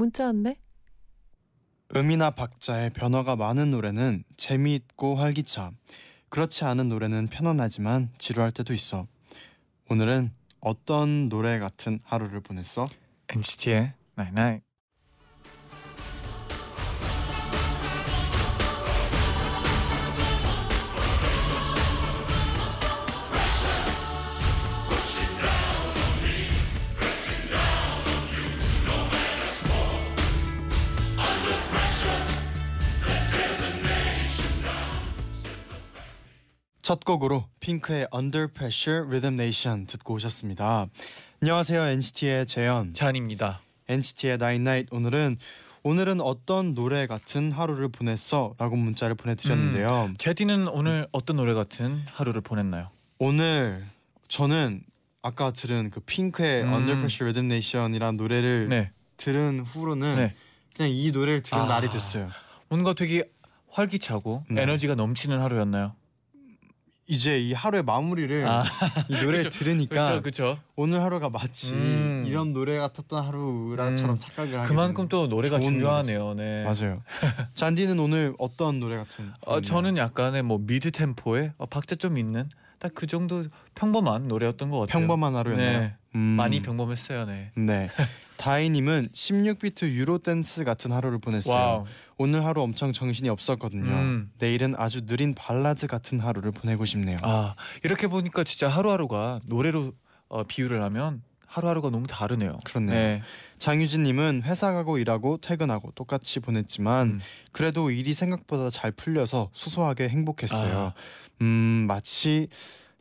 문자 왔네. 음이나 박자에 변화가 많은 노래는 재미있고 활기차. 그렇지 않은 노래는 편안하지만 지루할 때도 있어. 오늘은 어떤 노래 같은 하루를 보냈어? NCT의 Night Night. 첫 곡으로 핑크의 Under Pressure Rhythm Nation 듣고 오셨습니다. 안녕하세요 NCT의 재현. 잔입니다. NCT의 Night Night 오늘은 오늘은 어떤 노래 같은 하루를 보냈어?라고 문자를 보내드렸는데요. 제디는 오늘 어떤 노래 같은 하루를 보냈나요? 오늘 저는 아까 들은 그 핑크의 음. Under Pressure Rhythm Nation이라는 노래를 네. 들은 후로는 네. 그냥 이 노래를 들은 아. 날이 됐어요. 뭔가 되게 활기차고 네. 에너지가 넘치는 하루였나요? 이제 이 하루의 마무리를 아. 이 노래를 그쵸, 들으니까 그렇죠, 그렇죠. 오늘 하루가 마치 음. 이런 노래 같았던 하루라처럼 음. 착각을 하게 그만큼 또 노래가 중요하네요. 네. 맞아요. 쟈니는 오늘 어떤 노래 같은? 어, 저는 약간의 뭐 mid 템포에 어, 박자 좀 있는 딱 그 정도 평범한 노래였던 것 같아요. 평범한 하루였나요? 네. 음. 많이 평범했어요. 네. 네. 다이님은 16비트 유로 댄스 같은 하루를 보냈어요. wow. 오늘 하루 엄청 정신이 없었거든요. 음. 내일은 아주 느린 발라드 같은 하루를 보내고 싶네요. 아 이렇게 보니까 진짜 하루하루가 노래로 어, 비유를 하면 하루하루가 너무 다르네요. 그렇네요. 네. 장유진님은 회사 가고 일하고 퇴근하고 똑같이 보냈지만 음. 그래도 일이 생각보다 잘 풀려서 소소하게 행복했어요. 아. 음 마치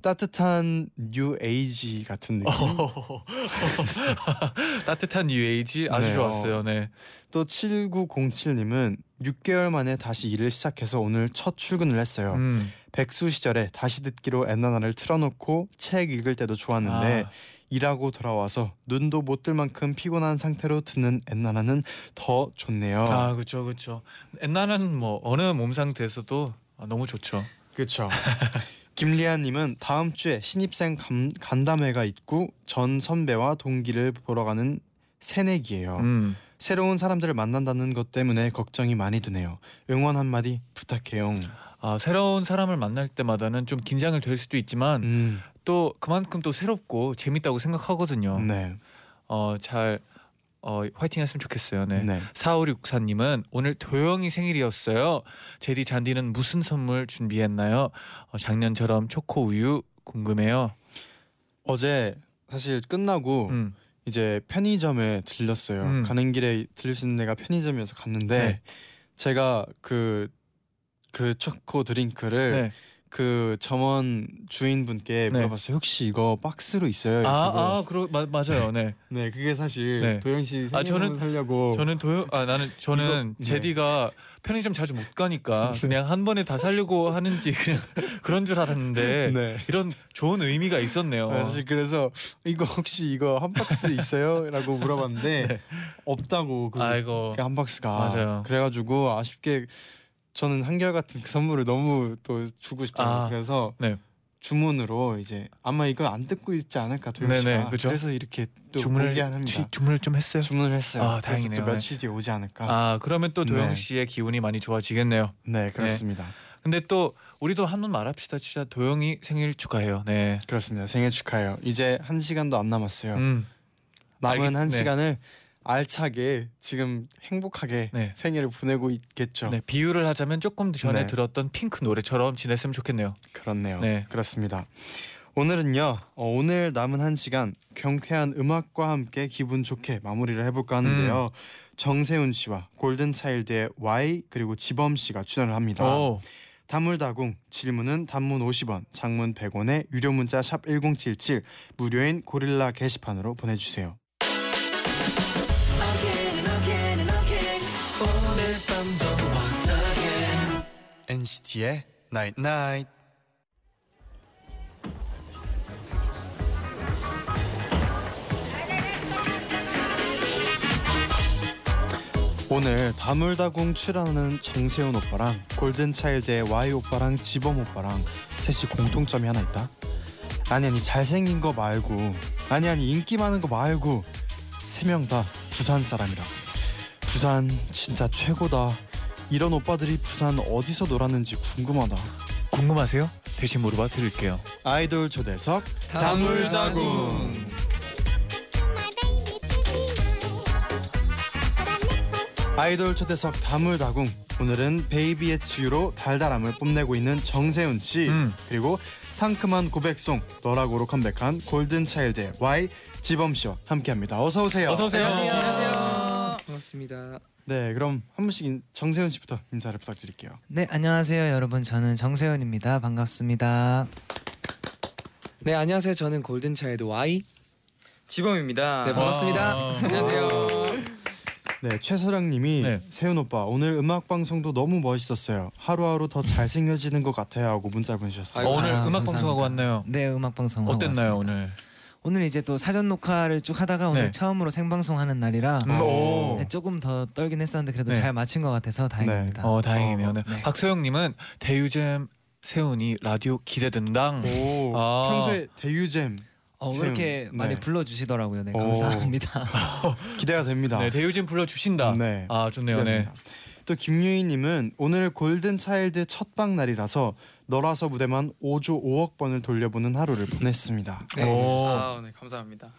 따뜻한 뉴 에이지 같은 느낌. 따뜻한 뉴 에이지 아주 네, 좋았어요. 네. 또 7907님은 6개월 만에 다시 일을 시작해서 오늘 첫 출근을 했어요. 음. 백수 시절에 다시 듣기로 엔나나를 틀어놓고 책 읽을 때도 좋았는데 아, 일하고 돌아와서 눈도 못 뜰 만큼 피곤한 상태로 듣는 엔나나는 더 좋네요. 아 그렇죠, 그렇죠. 엔나나는 뭐 어느 몸 상태에서도 아, 너무 좋죠. 그렇죠. 김리아님은 다음 주에 신입생 감, 간담회가 있고 전 선배와 동기를 보러 가는 새내기예요. 음. 새로운 사람들을 만난다는 것 때문에 걱정이 많이 되네요. 응원 한마디 부탁해요. 아 새로운 사람을 만날 때마다는 좀 긴장을 될 수도 있지만 음, 또 그만큼 또 새롭고 재밌다고 생각하거든요. 네, 어 잘 어, 화이팅 했으면 좋겠어요. 네. 네. 4564님은 오늘 도영이 생일이었어요. 제디 잔디는 무슨 선물 준비했나요? 어, 작년처럼 초코 우유 궁금해요. 어제 사실 끝나고 음. 이제 편의점에 들렸어요. 음. 가는 길에 들릴 수 있는 데가 편의점이어서 갔는데 네. 제가 그 그 초코 드링크를 네. 그 점원 주인분께 네. 물어봤어요. 혹시 이거 박스로 있어요? 이렇게 아, 아, 물어봤어요. 그러 마, 맞아요. 네. 네, 그게 사실 네. 도영 씨 아, 생일 저는- 살려고 저는 도영 아 나는 저는 이거- 네. 제디가 편의점 자주 못 가니까 그냥 한 번에 다 살려고 하는지 그냥 그런 줄 알았는데 네. 이런 좋은 의미가 있었네요. 네, 사실 그래서 이거 혹시 이거 한 박스 있어요?라고 물어봤는데 네. 없다고 그, 아이고. 그 한 박스가 맞아요. 그래가지고 아쉽게 저는 한결 같은 그 선물을 너무 또 주고 싶더라고요. 아, 그래서 네. 주문으로 이제 아마 이거 안 듣고 있지 않을까 도영 씨가 네네, 그죠? 그래서 이렇게 또 주문을 합니다. 주, 주문을 좀 했어요. 주문을 했어요. 아, 다행이네요. 또 며칠 뒤에 오지 않을까. 아 그러면 또 도영 네. 씨의 기운이 많이 좋아지겠네요. 네 그렇습니다. 근데 또 우리도 한 번 말합시다. 진짜 도영이 생일 축하해요. 네. 그렇습니다. 생일 축하해요. 이제 한 시간도 안 남았어요. 음. 남은 알겠- 한 네. 시간을 알차게 지금 행복하게 네. 생일을 보내고 있겠죠. 네. 비유를 하자면 조금 전에 네. 들었던 핑크 노래처럼 지냈으면 좋겠네요. 그렇네요. 네. 그렇습니다. 오늘은요. 어, 오늘 남은 한 시간 경쾌한 음악과 함께 기분 좋게 마무리를 해볼까 하는데요. 음. 정세훈 씨와 골든 차일드의 Y 그리고 지범 씨가 출연을 합니다. 오. 다물다궁 질문은 단문 50원, 장문 100원에 유료 문자 샵 #1077 무료인 고릴라 게시판으로 보내주세요. NCT의 Night Night. 오늘 다물다궁 출연하는 정세훈 오빠랑 골든차일드의 Y 오빠랑 지범 오빠랑 셋이 공통점이 하나 있다. 아니 아니 잘생긴 거 말고 아니 아니 인기 많은 거 말고 세 명 다 부산 사람이라. 부산 진짜 최고다. 이런 오빠들이 부산 어디서 놀았는지 궁금하다. 궁금하세요? 대신 물어봐 드릴게요. 아이돌 초대석 다물다궁. 아이돌 초대석 다물다궁. 오늘은 베이비의 치유로 달달함을 뽐내고 있는 정세훈 씨 음. 그리고 상큼한 고백송 너라고로 컴백한 골든 차일드의 Y 지범 씨와 함께합니다. 어서 오세요. 어서 오세요. 안녕하세요. 반갑습니다. 네, 그럼 한 분씩 인- 정세훈 씨부터 인사를 부탁드릴게요. 네, 안녕하세요, 여러분. 저는 정세훈입니다. 반갑습니다. 네 안녕하세요. 저는 골든 차일드 Y. 지범입니다. 네 반갑습니다. 와. 안녕하세요. 네, 최서랑님이 네. 세훈 오빠 오늘 음악 방송도 너무 멋있었어요. 하루하루 더 잘생겨지는 것 같아요 하고 문자 보내주셨어요. 어, 오늘 아, 음악 감사합니다. 방송하고 왔나요? 네, 음악 방송 하고 어땠나요 왔습니다. 오늘? 오늘 이제 또 사전 녹화를 쭉 하다가 오늘 네. 처음으로 생방송 하는 날이라 음, 오. 네, 조금 더 떨긴 했었는데 그래도 네. 잘 마친 것 같아서 다행입니다. 어 다행이네요. 네. 네. 박소영님은 대유잼 세훈이 라디오 기대된당. 오, 아. 평소에 대유잼 어, 세훈. 이렇게 많이 네. 불러주시더라고요. 네, 오. 감사합니다. 기대가 됩니다. 네 대유잼 불러주신다. 네. 아 좋네요. 네. 기대됩니다. 또 김유희님은 오늘 골든 차일드 첫방 날이라서 너라서 무대만 5조 5억 번을 돌려보는 하루를 보냈습니다. 네. 오. 아, 네, 감사합니다.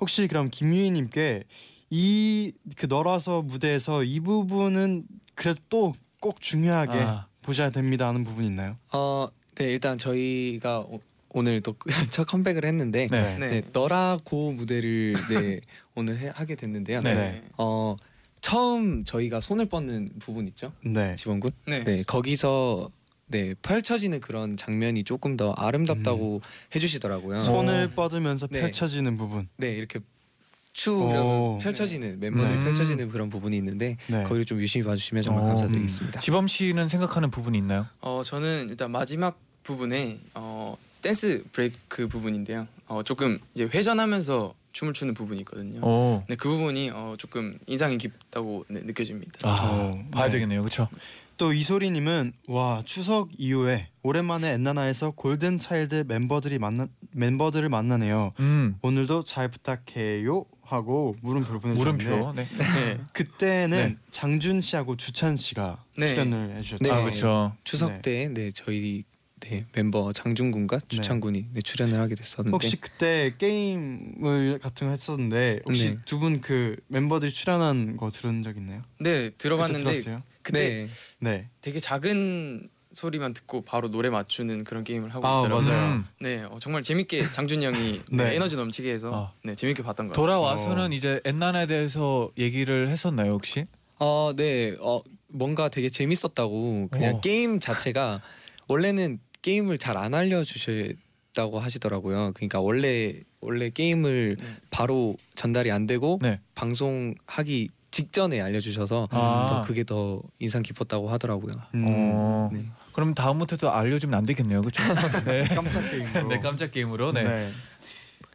혹시 그럼 김유희님께 이 그 너라서 무대에서 이 부분은 그래도 또꼭 중요하게 아, 보셔야 됩니다 하는 부분 있나요? 어, 네 일단 저희가 오, 오늘 또 첫 컴백을 했는데 네. 네. 네, 너라고 무대를 네 오늘 해, 하게 됐는데요. 네. 네. 어 처음 저희가 손을 뻗는 부분 있죠, 네. 지원군. 네. 네 거기서 네 펼쳐지는 그런 장면이 조금 더 아름답다고 해주시더라고요. 손을 뻗으면서 네. 펼쳐지는 부분. 네 이렇게 추 오. 펼쳐지는 멤버들이 네. 펼쳐지는 그런 부분이 있는데 네. 거기를 좀 유심히 봐주시면 정말 어, 감사드리겠습니다. 지범 씨는 생각하는 부분이 있나요? 어, 저는 일단 마지막 부분에 어, 댄스 브레이크 부분인데요. 어, 조금 이제 회전하면서 춤을 추는 부분이 있거든요. 오. 네, 그 부분이 어, 조금 인상이 깊다고 네, 느껴집니다. 아 어, 봐야 네. 되겠네요. 그렇죠. 또 이소리님은 와 추석 이후에 오랜만에 엔나나에서 골든 차일드 멤버들이 만나 멤버들을 만나네요. 음 오늘도 잘 부탁해요 하고 물음표를 보내주셨는데 물음표. 네. 네. 그때는 네. 장준 씨하고 주찬 씨가 네. 출연을 해주셨죠. 네. 아 그렇죠. 추석 네. 때네 저희 네 멤버 장준 군과 주창군이 네, 출연을 하게 됐었는데 혹시 그때 게임을 같은 거 했었는데 혹시 네. 두분 그 멤버들이 출연한 거 들은 적 있나요? 네, 들어봤는데 들었어요? 그때 네. 네. 되게 작은 소리만 듣고 바로 노래 맞추는 그런 게임을 하고 아, 있더라고요. 맞아요. 음. 네, 어, 정말 재밌게 장준 형이 네. 네, 에너지 넘치게 해서 아. 네, 재밌게 봤던 것 같아요. 돌아와서는 이제 엔나나에 대해서 얘기를 했었나요 혹시? 어, 네. 어, 뭔가 되게 재밌었다고 그냥 어. 게임 자체가 원래는 게임을 잘 안 알려 주셨다고 하시더라고요. 그러니까 원래 원래 게임을 네. 바로 전달이 안 되고 네. 방송하기 직전에 알려 주셔서 아. 더 그게 더 인상 깊었다고 하더라고요. 음, 어. 네. 그럼 다음부터도 알려주면 안 되겠네요, 그렇죠? 네. 깜짝 게임으로. 네, 깜짝 게임으로. 네.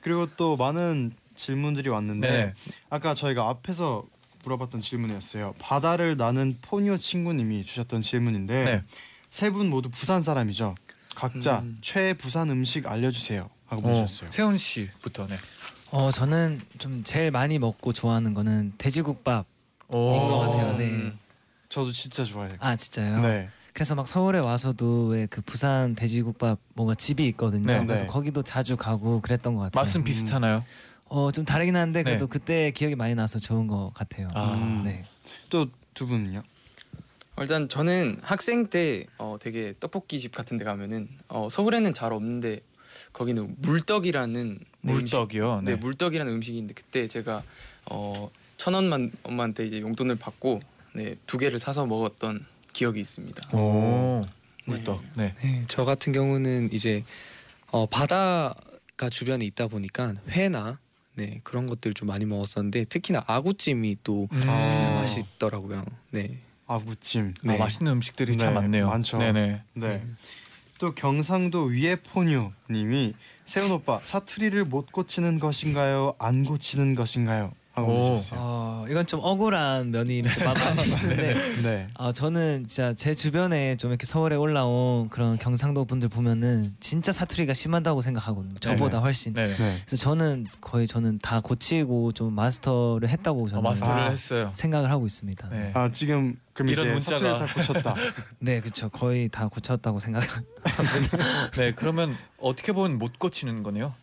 그리고 또 많은 질문들이 왔는데 네. 아까 저희가 앞에서 물어봤던 질문이었어요. 바다를 나는 포니오 친구님이 주셨던 질문인데 네. 세분 모두 부산 사람이죠. 각자 음. 최애 부산 음식 알려주세요 하고 어, 보내주셨어요. 세훈 씨부터. 네. 어, 저는 좀 제일 많이 먹고 좋아하는 거는 돼지국밥인 오. 것 같아요. 네. 음. 저도 진짜 좋아해요. 아 진짜요? 네. 그래서 막 서울에 와서도 왜 그 부산 돼지국밥 뭔가 집이 있거든요. 네. 그래서 네. 거기도 자주 가고 그랬던 것 같아요. 맛은 음. 비슷하나요? 어좀 다르긴 한데 그래도 네. 그때 기억이 많이 나서 좋은 것 같아요. 아. 음. 네. 또 두 분은요? 어, 일단 저는 학생 때 어, 되게 떡볶이 집 같은 데 가면은 어, 서울에는 잘 없는데 거기는 물떡이라는 네, 음식- 물떡이요. 네, 네. 물떡이라는 음식인데 그때 제가 어, 천 원만 엄마한테 이제 용돈을 받고 네, 두 개를 사서 먹었던 기억이 있습니다. 오. 네. 물떡. 네. 네, 저 같은 경우는 이제 어, 바다가 주변에 있다 보니까 회나 네 그런 것들 좀 많이 먹었었는데 특히나 아구찜이 또 음. 아. 맛있더라고요. 네. 아구찜. 네. 아, 맛있는 음식들이 네, 참 많네요. 많죠. 네네. 네. 또 경상도 위에 포뉴님이 세훈 오빠 사투리를 못 고치는 것인가요? 안 고치는 것인가요? 하고 오. 보내주셨어요. 어 이건 좀 억울한 면이 좀 많이 있는데 네. 아 저는 진짜 제 주변에 좀 이렇게 서울에 올라온 그런 경상도 분들 보면은 진짜 사투리가 심하다고 생각하거든요. 저보다 훨씬. 네네. 네. 그래서 저는 거의 저는 다 고치고 좀 마스터를 했다고 어, 저는 마스터를 아. 했어요. 생각을 하고 있습니다. 네. 네, 아 지금 그럼 이런 이제 문자가- 다 고쳤다. 그렇죠. 거의 다 고쳤다고 생각. 네, 그러면 어떻게 보면 못 고치는 거네요.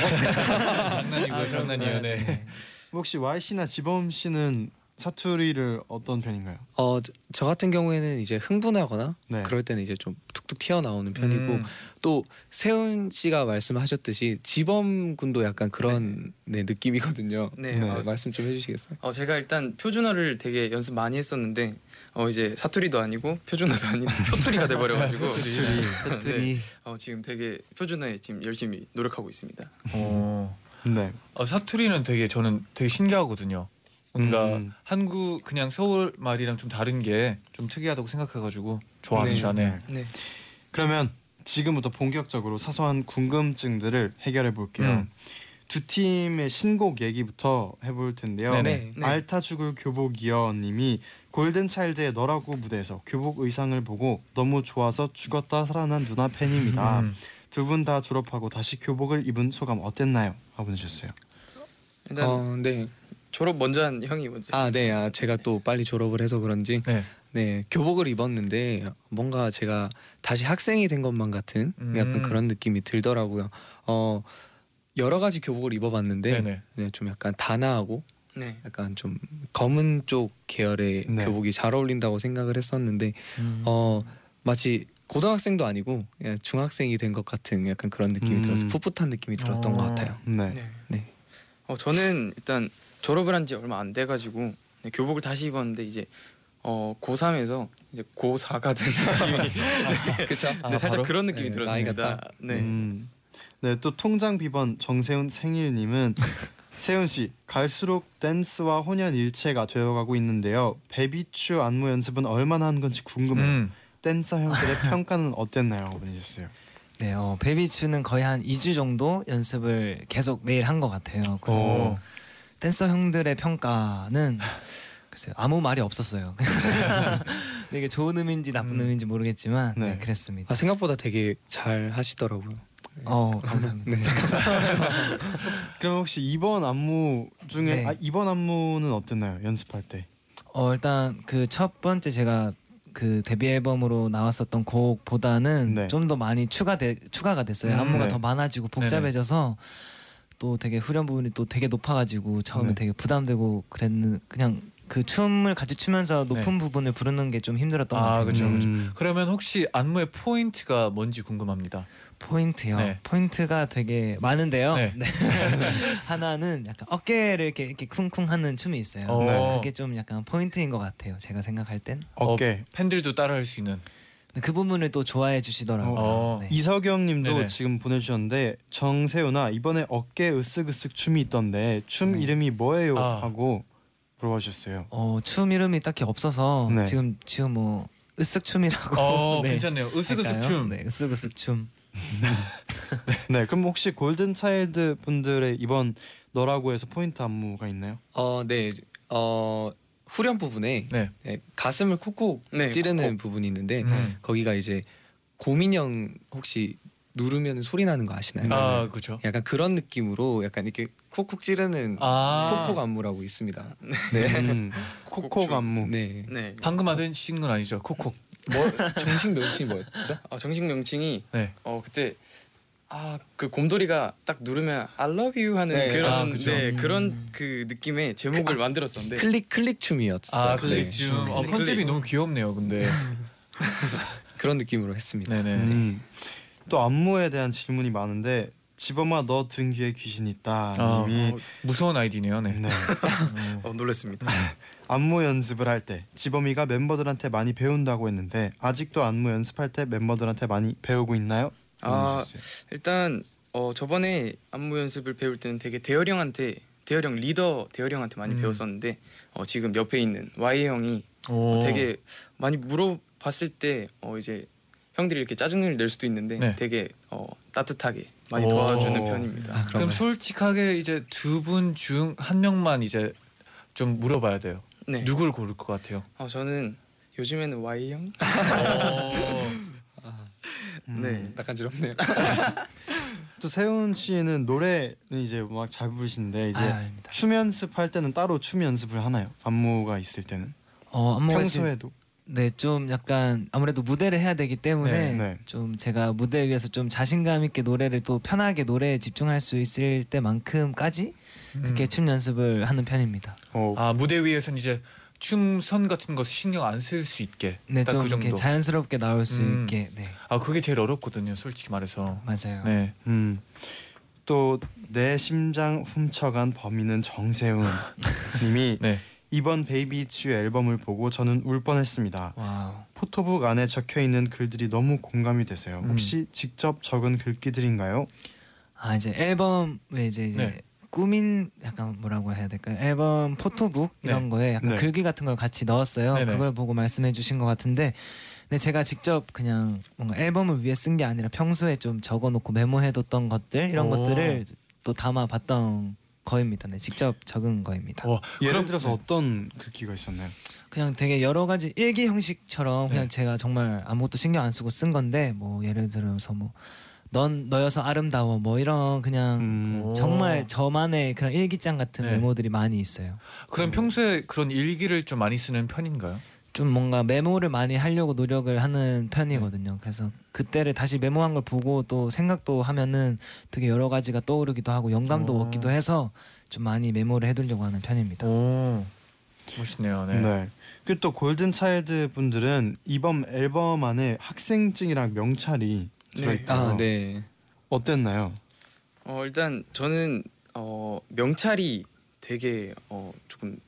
장난이고요, 아, 장난이에요. 네. 혹시 Y 씨나 지범 씨는 사투리를 어떤 편인가요? 어, 저, 저 같은 경우에는 이제 흥분하거나 네. 그럴 때는 이제 좀 툭툭 튀어나오는 편이고 음, 또 세훈 씨가 말씀하셨듯이 지범 군도 약간 그런 네, 느낌이거든요. 네. 네. 어, 말씀 좀 해주시겠어요? 어 제가 일단 표준어를 되게 연습 많이 했었는데 어 이제 사투리도 아니고 표준어도 아닌 표투리가 돼버려가지고 표투리. 사투리. 어 지금 되게 표준어에 지금 열심히 노력하고 있습니다. 어, 네. 어, 사투리는 되게 저는 되게 신기하거든요. 뭔가 음. 한국 그냥 서울 말이랑 좀 다른 게 좀 특이하다고 생각해가지고 좋아합니다. 네. 네. 그러면 지금부터 본격적으로 사소한 궁금증들을 해결해 볼게요. 음. 두 팀의 신곡 얘기부터 해볼 텐데요. 네네. 네. 알타 죽을 교복이여님이 골든 차일드의 너라고 무대에서 교복 의상을 보고 너무 좋아서 죽었다 살아난 누나 팬입니다. 음. 두 분 다 졸업하고 다시 교복을 입은 소감 어땠나요? 하고 보내주셨어요. 일단 어, 네. 졸업 먼저 한 형이 먼저. 아, 네. 아, 제가 또 빨리 졸업을 해서 그런지 네. 네 교복을 입었는데 뭔가 제가 다시 학생이 된 것만 같은 음. 약간 그런 느낌이 들더라고요. 어 여러 가지 교복을 입어봤는데 네네. 네, 좀 약간 단아하고 네. 약간 좀 검은 쪽 계열의 네. 교복이 잘 어울린다고 생각을 했었는데 음. 어 마치 고등학생도 아니고 그냥 중학생이 된 것 같은 약간 그런 느낌이 음. 들어서 풋풋한 느낌이 들었던 어. 것 같아요. 네. 네. 네. 어 저는 일단 졸업을 한 지 얼마 안 돼가지고 네, 교복을 다시 입었는데 이제 어 고3에서 이제 고4가 된 느낌이 그렇죠. 네, 살짝 바로? 그런 느낌이 네, 들었습니다. 네. 음. 네, 또 통장 비번 정세훈 생일님은 세훈 씨 갈수록 댄스와 혼연 일체가 되어가고 있는데요. 베비추 안무 연습은 얼마나 한 건지 궁금해요. 음. 댄서 형들의 평가는 어땠나요? 하고 보내주셨어요. 네, 어, 베이비추는 거의 한 2주 정도 연습을 계속 매일 한 것 같아요. 그리고 오. 댄서 형들의 평가는 글쎄요 아무 말이 없었어요. 이게 좋은 의미인지 나쁜 음. 의미인지 모르겠지만 네, 네. 그랬습니다. 아, 생각보다 되게 잘 하시더라고요. 어 감사합니다. 네. 그럼 혹시 이번 안무 중에 네. 아, 이번 안무는 어땠나요? 연습할 때. 어 일단 그 첫 번째 제가 그 데뷔 앨범으로 나왔었던 곡보다는 네. 좀 더 많이 추가돼 추가가 됐어요. 음, 안무가 네. 더 많아지고 복잡해져서 또 되게 후렴 부분이 또 되게 높아가지고 처음에 네. 되게 부담되고 그랬는 그냥 그 춤을 같이 추면서 높은 부분을 부르는 게 좀 힘들었던 것 아, 같아요. 음. 그러면 혹시 안무의 포인트가 뭔지 궁금합니다. 포인트요. 네. 포인트가 되게 많은데요. 네. 네. 하나는 약간 어깨를 이렇게 이렇게 쿵쿵하는 춤이 있어요. 어. 네. 그게 좀 약간 포인트인 것 같아요. 제가 생각할 땐. 어깨. 팬들도 따라할 수 있는. 그 부분을 또 좋아해 주시더라고요. 어. 네. 이석영님도 네네. 지금 보내주셨는데 정세훈아 이번에 어깨 으쓱으쓱 춤이 있던데 춤 네. 이름이 뭐예요? 아. 하고 물어봐주셨어요. 어, 춤 이름이 딱히 없어서 네. 지금 지금 뭐 으쓱 춤이라고. 어, 네. 괜찮네요. 으쓱으쓱? 춤. 네, 으쓱으쓱 춤. 네, 그럼 혹시 골든 차일드 분들의 이번 너라고 해서 포인트 안무가 있나요? 어, 네. 어, 후렴 부분에 네. 네, 가슴을 콕콕 네, 찌르는 콕콕. 부분이 있는데 음. 거기가 이제 고민형 혹시 누르면 소리 나는 거 아시나요? 아, 그렇죠. 약간 그런 느낌으로 약간 이렇게 콕콕 찌르는 아. 콕콕 안무라고 있습니다. 네. 음, 코코 안무. 네. 네. 방금 하신 건 아니죠. 콕콕. 뭐 정식 명칭이 뭐였죠? 어, 정식 명칭이 네. 어 그때 아 그 곰돌이가 딱 누르면 I love you 하는 네. 그런 아. 네, 음. 그런 그 느낌의 제목을 만들었었는데 클릭 클릭 춤이었어요. 아, 네. 클릭 춤. 어, 클릭. 컨셉이 너무 귀엽네요. 근데. 그런 느낌으로 했습니다. 네네. 음. 또 안무에 대한 질문이 많은데 지범아 너 등 뒤에 귀신 있다 님이 어, 무서운 아이디네요. 네. 네. 어. 어, 놀랐습니다. 안무 연습을 할 때 지범이가 멤버들한테 많이 배운다고 했는데 아직도 안무 연습할 때 멤버들한테 많이 배우고 있나요? 아. 일단 어 저번에 안무 연습을 배울 때는 되게 대열이 형한테 대열이 형 리더 대열이 형한테 많이 음. 배웠었는데 어 지금 옆에 있는 Y 형이 오. 되게 많이 물어봤을 때 어, 이제 형들이 이렇게 짜증을 낼 수도 있는데 네. 되게 어, 따뜻하게 많이 오. 도와주는 편입니다. 아, 그럼? 솔직하게 이제 두 분 중 한 명만 이제 좀 물어봐야 돼요. 네. 누굴 고를 것 같아요? 어, 저는 요즘에는 Y 형. 음. 네. 낯간지럽네요. 또 세훈 씨는 노래는 이제 막 잘 부르시는데 이제 아. 춤 연습할 때는 따로 춤 연습을 하나요? 안무가 있을 때는 어, 안무가 있을- 평소에도 네, 좀 약간 아무래도 무대를 해야 되기 때문에 네, 네. 좀 제가 무대 위에서 좀 자신감 있게 노래를 또 편하게 노래에 집중할 수 있을 때만큼까지 그렇게 춤 연습을 하는 편입니다. 어, 아 무대 위에서는 이제 춤선 같은 거 신경 안 쓸 수 있게 네, 딱 좀 그 이렇게 정도. 자연스럽게 나올 수 음. 있게. 네, 아 그게 제일 어렵거든요, 솔직히 말해서. 맞아요. 네. 음. 또 내 심장 훔쳐간 범인은 정세운 님이 네. 이번 베이비 츄 앨범을 보고 저는 울 뻔했습니다. wow. 포토북 안에 적혀 있는 글들이 너무 공감이 되세요. 음. 혹시 직접 적은 글귀들인가요? 아 이제 앨범에 이제, 이제 네. 꾸민 약간 뭐라고 해야 될까요? 앨범 포토북 이런 거에 약간 네. 글귀 같은 걸 같이 넣었어요. 네네. 그걸 보고 말씀해 주신 것 같은데 근데 제가 직접 그냥 뭔가 앨범을 위해 쓴 게 아니라 평소에 좀 적어놓고 메모해뒀던 것들 이런 오. 것들을 또 담아봤던 거입니다. 네, 직접 적은 거입니다. 와, 예를 들어서 네. 어떤 글귀가 있었나요? 그냥 되게 여러 가지 일기 형식처럼 그냥 네. 제가 정말 아무것도 신경 안 쓰고 쓴 건데 뭐 예를 들어서 뭐 넌 너여서 아름다워 뭐 이런 그냥 음, 오. 정말 저만의 그런 일기장 같은 네. 메모들이 많이 있어요. 그럼 평소에 그런 일기를 좀 많이 쓰는 편인가요? 좀 뭔가 메모를 많이 하려고 노력을 하는 편이거든요. 네. 그래서 그때를 다시 메모한 걸 보고 또 생각도 하면은 되게 여러 가지가 떠오르기도 하고 영감도 오. 얻기도 해서 좀 많이 메모를 해두려고 하는 편입니다. 오 멋있네요. 네. 네. 그리고 또 골든 차일드 분들은 이번 앨범 안에 학생증이랑 명찰이 네. 아, 네. 어땠나요? 어, 일단 저는 어, 명찰이 되게 어, 조금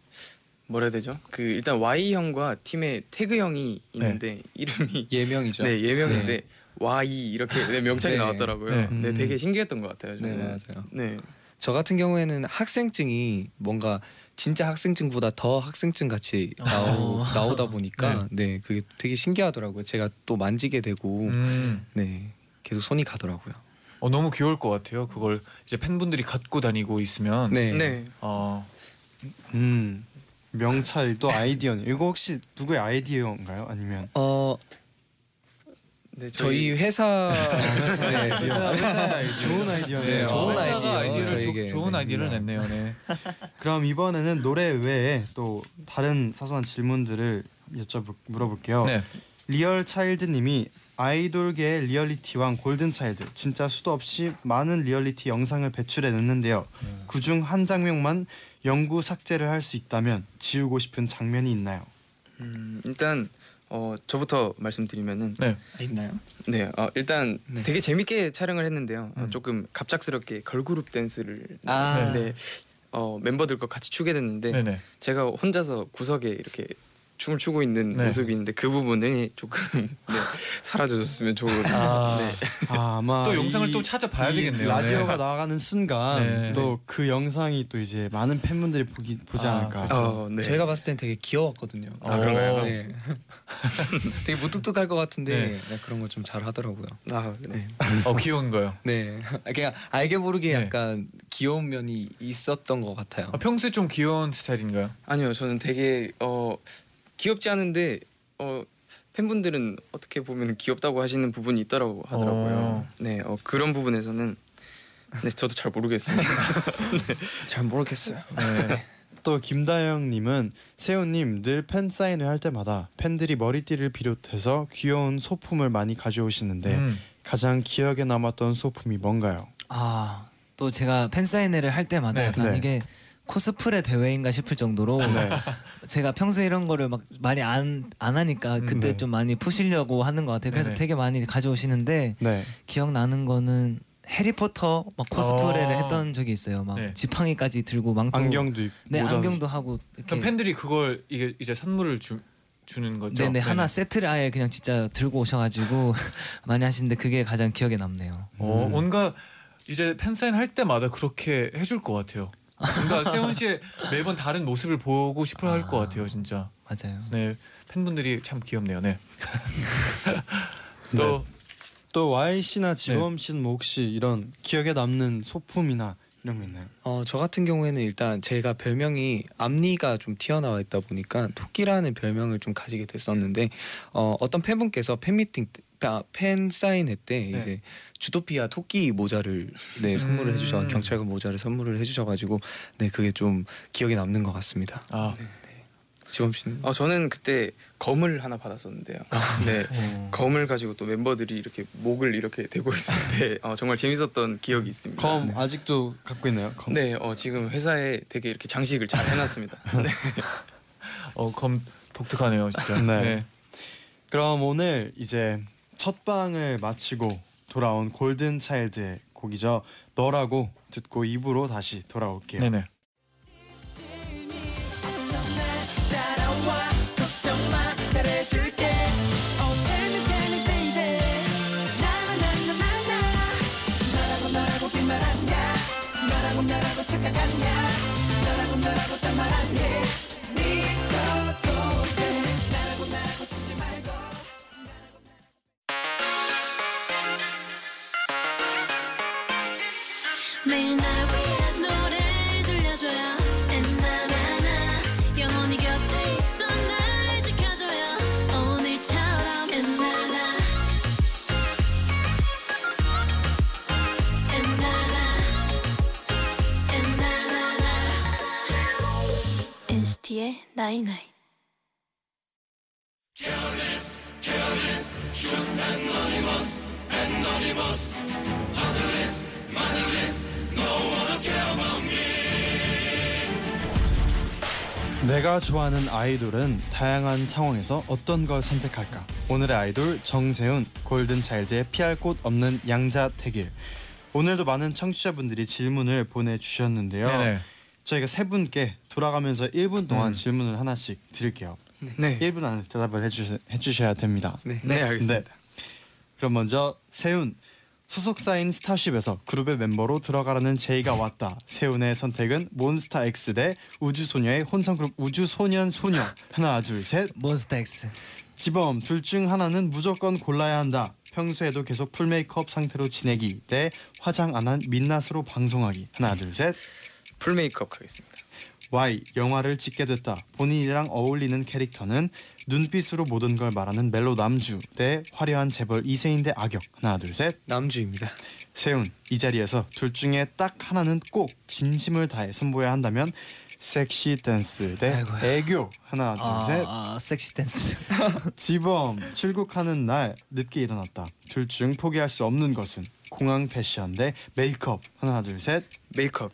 뭐라 해야 되죠? 그 일단 Y 형과 팀에 태그 형이 있는데 이름이 예명이죠. 네 예명인데 Y 이렇게 네, 명찰이 네. 나왔더라고요. 네. 네. 음. 되게 신기했던 것 같아요. 네, 저는. 맞아요. 네. 저 같은 경우에는 학생증이 뭔가 진짜 학생증보다 더 학생증 같이 나오, 어. 나오다 보니까 네. 그게 되게 신기하더라고요. 제가 또 만지게 되고 음, 네 계속 손이 가더라고요. 어, 너무 귀여울 것 같아요. 그걸 이제 팬분들이 갖고 다니고 있으면 네. 네. 어, 음. 명찰 또 아이디어는 이거 혹시 누구의 아이디어인가요? 아니면 어 네, 저희 회사 네. 회사 회사 좋은 아이디어네요. 네, 좋은 어, 회사가 아이디어, 저에게. 조, 좋은 네. 아이디어를 냈네요. 네. 그럼 이번에는 노래 외에 또 다른 사소한 질문들을 여쭤볼 물어볼게요. 네. 리얼 차일드님이 아이돌계의 리얼리티 왕 골든 차일드 진짜 수도 없이 많은 리얼리티 영상을 배출해 냈는데요. 그중 한 장면만 영구 삭제를 할 수 있다면 지우고 싶은 장면이 있나요? 음, 일단 어, 저부터 말씀드리면은 네. 아, 있나요? 네, 어, 일단 네. 되게 재밌게 촬영을 했는데요. 어, 음. 조금 갑작스럽게 걸그룹 댄스를 아. 네, 어, 멤버들과 같이 추게 됐는데 네. 네. 제가 혼자서 구석에 이렇게 춤을 추고 있는 네. 모습이 있는데 그 부분이 조금 네, 사라져줬으면 좋은 아. 네. 아, 아마 또 영상을 이- 또 찾아봐야 이 되겠네요. 라디오가 네. 나가는 순간 네. 또 그 영상이 또 이제 많은 팬분들이 보기 보지 아, 않을까. 그쵸. 어, 네. 제가 봤을 땐 되게 귀여웠거든요. 아, 그런가요? 네. 되게 무뚝뚝할 것 같은데 네. 네, 그런 거 좀 잘 하더라고요. 아, 네. 어 귀여운 거요. 네, 그냥 알게 모르게 네. 약간 귀여운 면이 있었던 것 같아요. 아, 평소에 좀 귀여운 스타일인가요? 아니요, 저는 되게 어, 귀엽지 않은데 어, 팬분들은 어떻게 보면 귀엽다고 하시는 부분이 있더라고 하더라고요. 어. 네, 어, 그런 부분에서는 네, 저도 잘 모르겠습니다. 잘 모르겠어요. 네. 또 김다영님은 세훈님 늘 팬 사인을 할 때마다 팬들이 머리띠를 비롯해서 귀여운 소품을 많이 가져오시는데 음. 가장 기억에 남았던 소품이 뭔가요? 아, 또 제가 팬 사인회를 할 때마다 네. 약간 네. 이게 코스프레 대회인가 싶을 정도로 네. 제가 평소에 이런 거를 막 많이 안, 안 하니까 음, 그때 네. 좀 많이 푸시려고 하는 것 같아요. 그래서 네네. 되게 많이 가져오시는데 네. 기억나는 거는 해리포터 막 코스프레를 어. 했던 적이 있어요. 막 네. 지팡이까지 들고 망토 안경도 있고 네 모자도 안경도 하고 이렇게 그럼 팬들이 그걸 이게 이제 선물을 주, 주는 거죠? 네네 하나 세트를 아예 그냥 진짜 들고 오셔가지고 많이 하시는데 그게 가장 기억에 남네요. 어, 음. 뭔가 이제 팬사인 할 때마다 그렇게 해줄 것 같아요. 뭔가 세훈 씨의 매번 다른 모습을 보고 싶어 할 것 같아요, 진짜. 맞아요. 네 팬분들이 참 귀엽네요. 네. 또 또 Y 씨나 지범 씨는 뭐 혹시 이런 기억에 남는 소품이나 이런 거 있나요? 어, 저 같은 경우에는 일단 제가 별명이 앞니가 좀 튀어나와 있다 보니까 토끼라는 별명을 좀 가지게 됐었는데 어, 어떤 팬분께서 팬미팅 때- 아, 팬 사인회 때 네. 이제 주토피아 토끼 모자를 네 선물을 음. 해주셔 경찰관 모자를 선물을 해주셔가지고 네 그게 좀 기억에 남는 것 같습니다. 아, 지범 씨는 어 저는 그때 검을 하나 받았었는데요. 네. 어. 검을 가지고 또 멤버들이 이렇게 목을 이렇게 대고 있을 때 어, 정말 재밌었던 기억이 있습니다. 검 아직도 갖고 있나요? 검. 네, 어, 지금 회사에 되게 이렇게 장식을 잘 해놨습니다. 네. 어, 검 독특하네요, 진짜. 네. 네. 그럼 오늘 이제 첫 방을 마치고 돌아온 골든 차일드의 곡이죠. 너라고 듣고 입으로 다시 돌아올게요. 네네. NCT의 night night 내가 좋아하는 아이돌은 다양한 상황에서 어떤 걸 선택할까? 오늘의 아이돌 정세운 골든 차일드의 피할 곳 없는 양자택일. 오늘도 많은 청취자분들이 질문을 보내주셨는데요. 네네. 저희가 세 분께 돌아가면서 1분 동안 음. 질문을 하나씩 드릴게요. 네, 1분 안에 대답을 해주셔, 해주셔야 됩니다. 네. 네, 알겠습니다. 네. 그럼 먼저 세운 소속사인 스타쉽에서 그룹의 멤버로 들어가라는 제의가 왔다. 세운의 선택은 몬스타엑스 대 우주소녀의 혼성그룹 우주소년 소녀. 하나 둘 셋. 몬스타엑스. 지범 둘 중 하나는 무조건 골라야 한다. 평소에도 계속 full 메이크업 상태로 지내기 대 화장 안 한 민낯으로 방송하기. 하나 둘 셋. full 메이크업 하겠습니다. Y 영화를 찍게 됐다. 본인이랑 어울리는 캐릭터는 눈빛으로 모든 걸 말하는 멜로 남주 대 화려한 재벌 이세인 대 악역. 하나 둘 셋. 남주입니다. 세운 이 자리에서 둘 중에 딱 하나는 꼭 진심을 다해 선보여야 한다면 섹시 댄스 대 아이고야. 애교. 하나 둘 셋. 아, 아, 섹시 댄스. 지범 출국하는 날 늦게 일어났다. 둘 중 포기할 수 없는 것은 공항 패션 대 메이크업. 하나 둘 셋. 메이크업.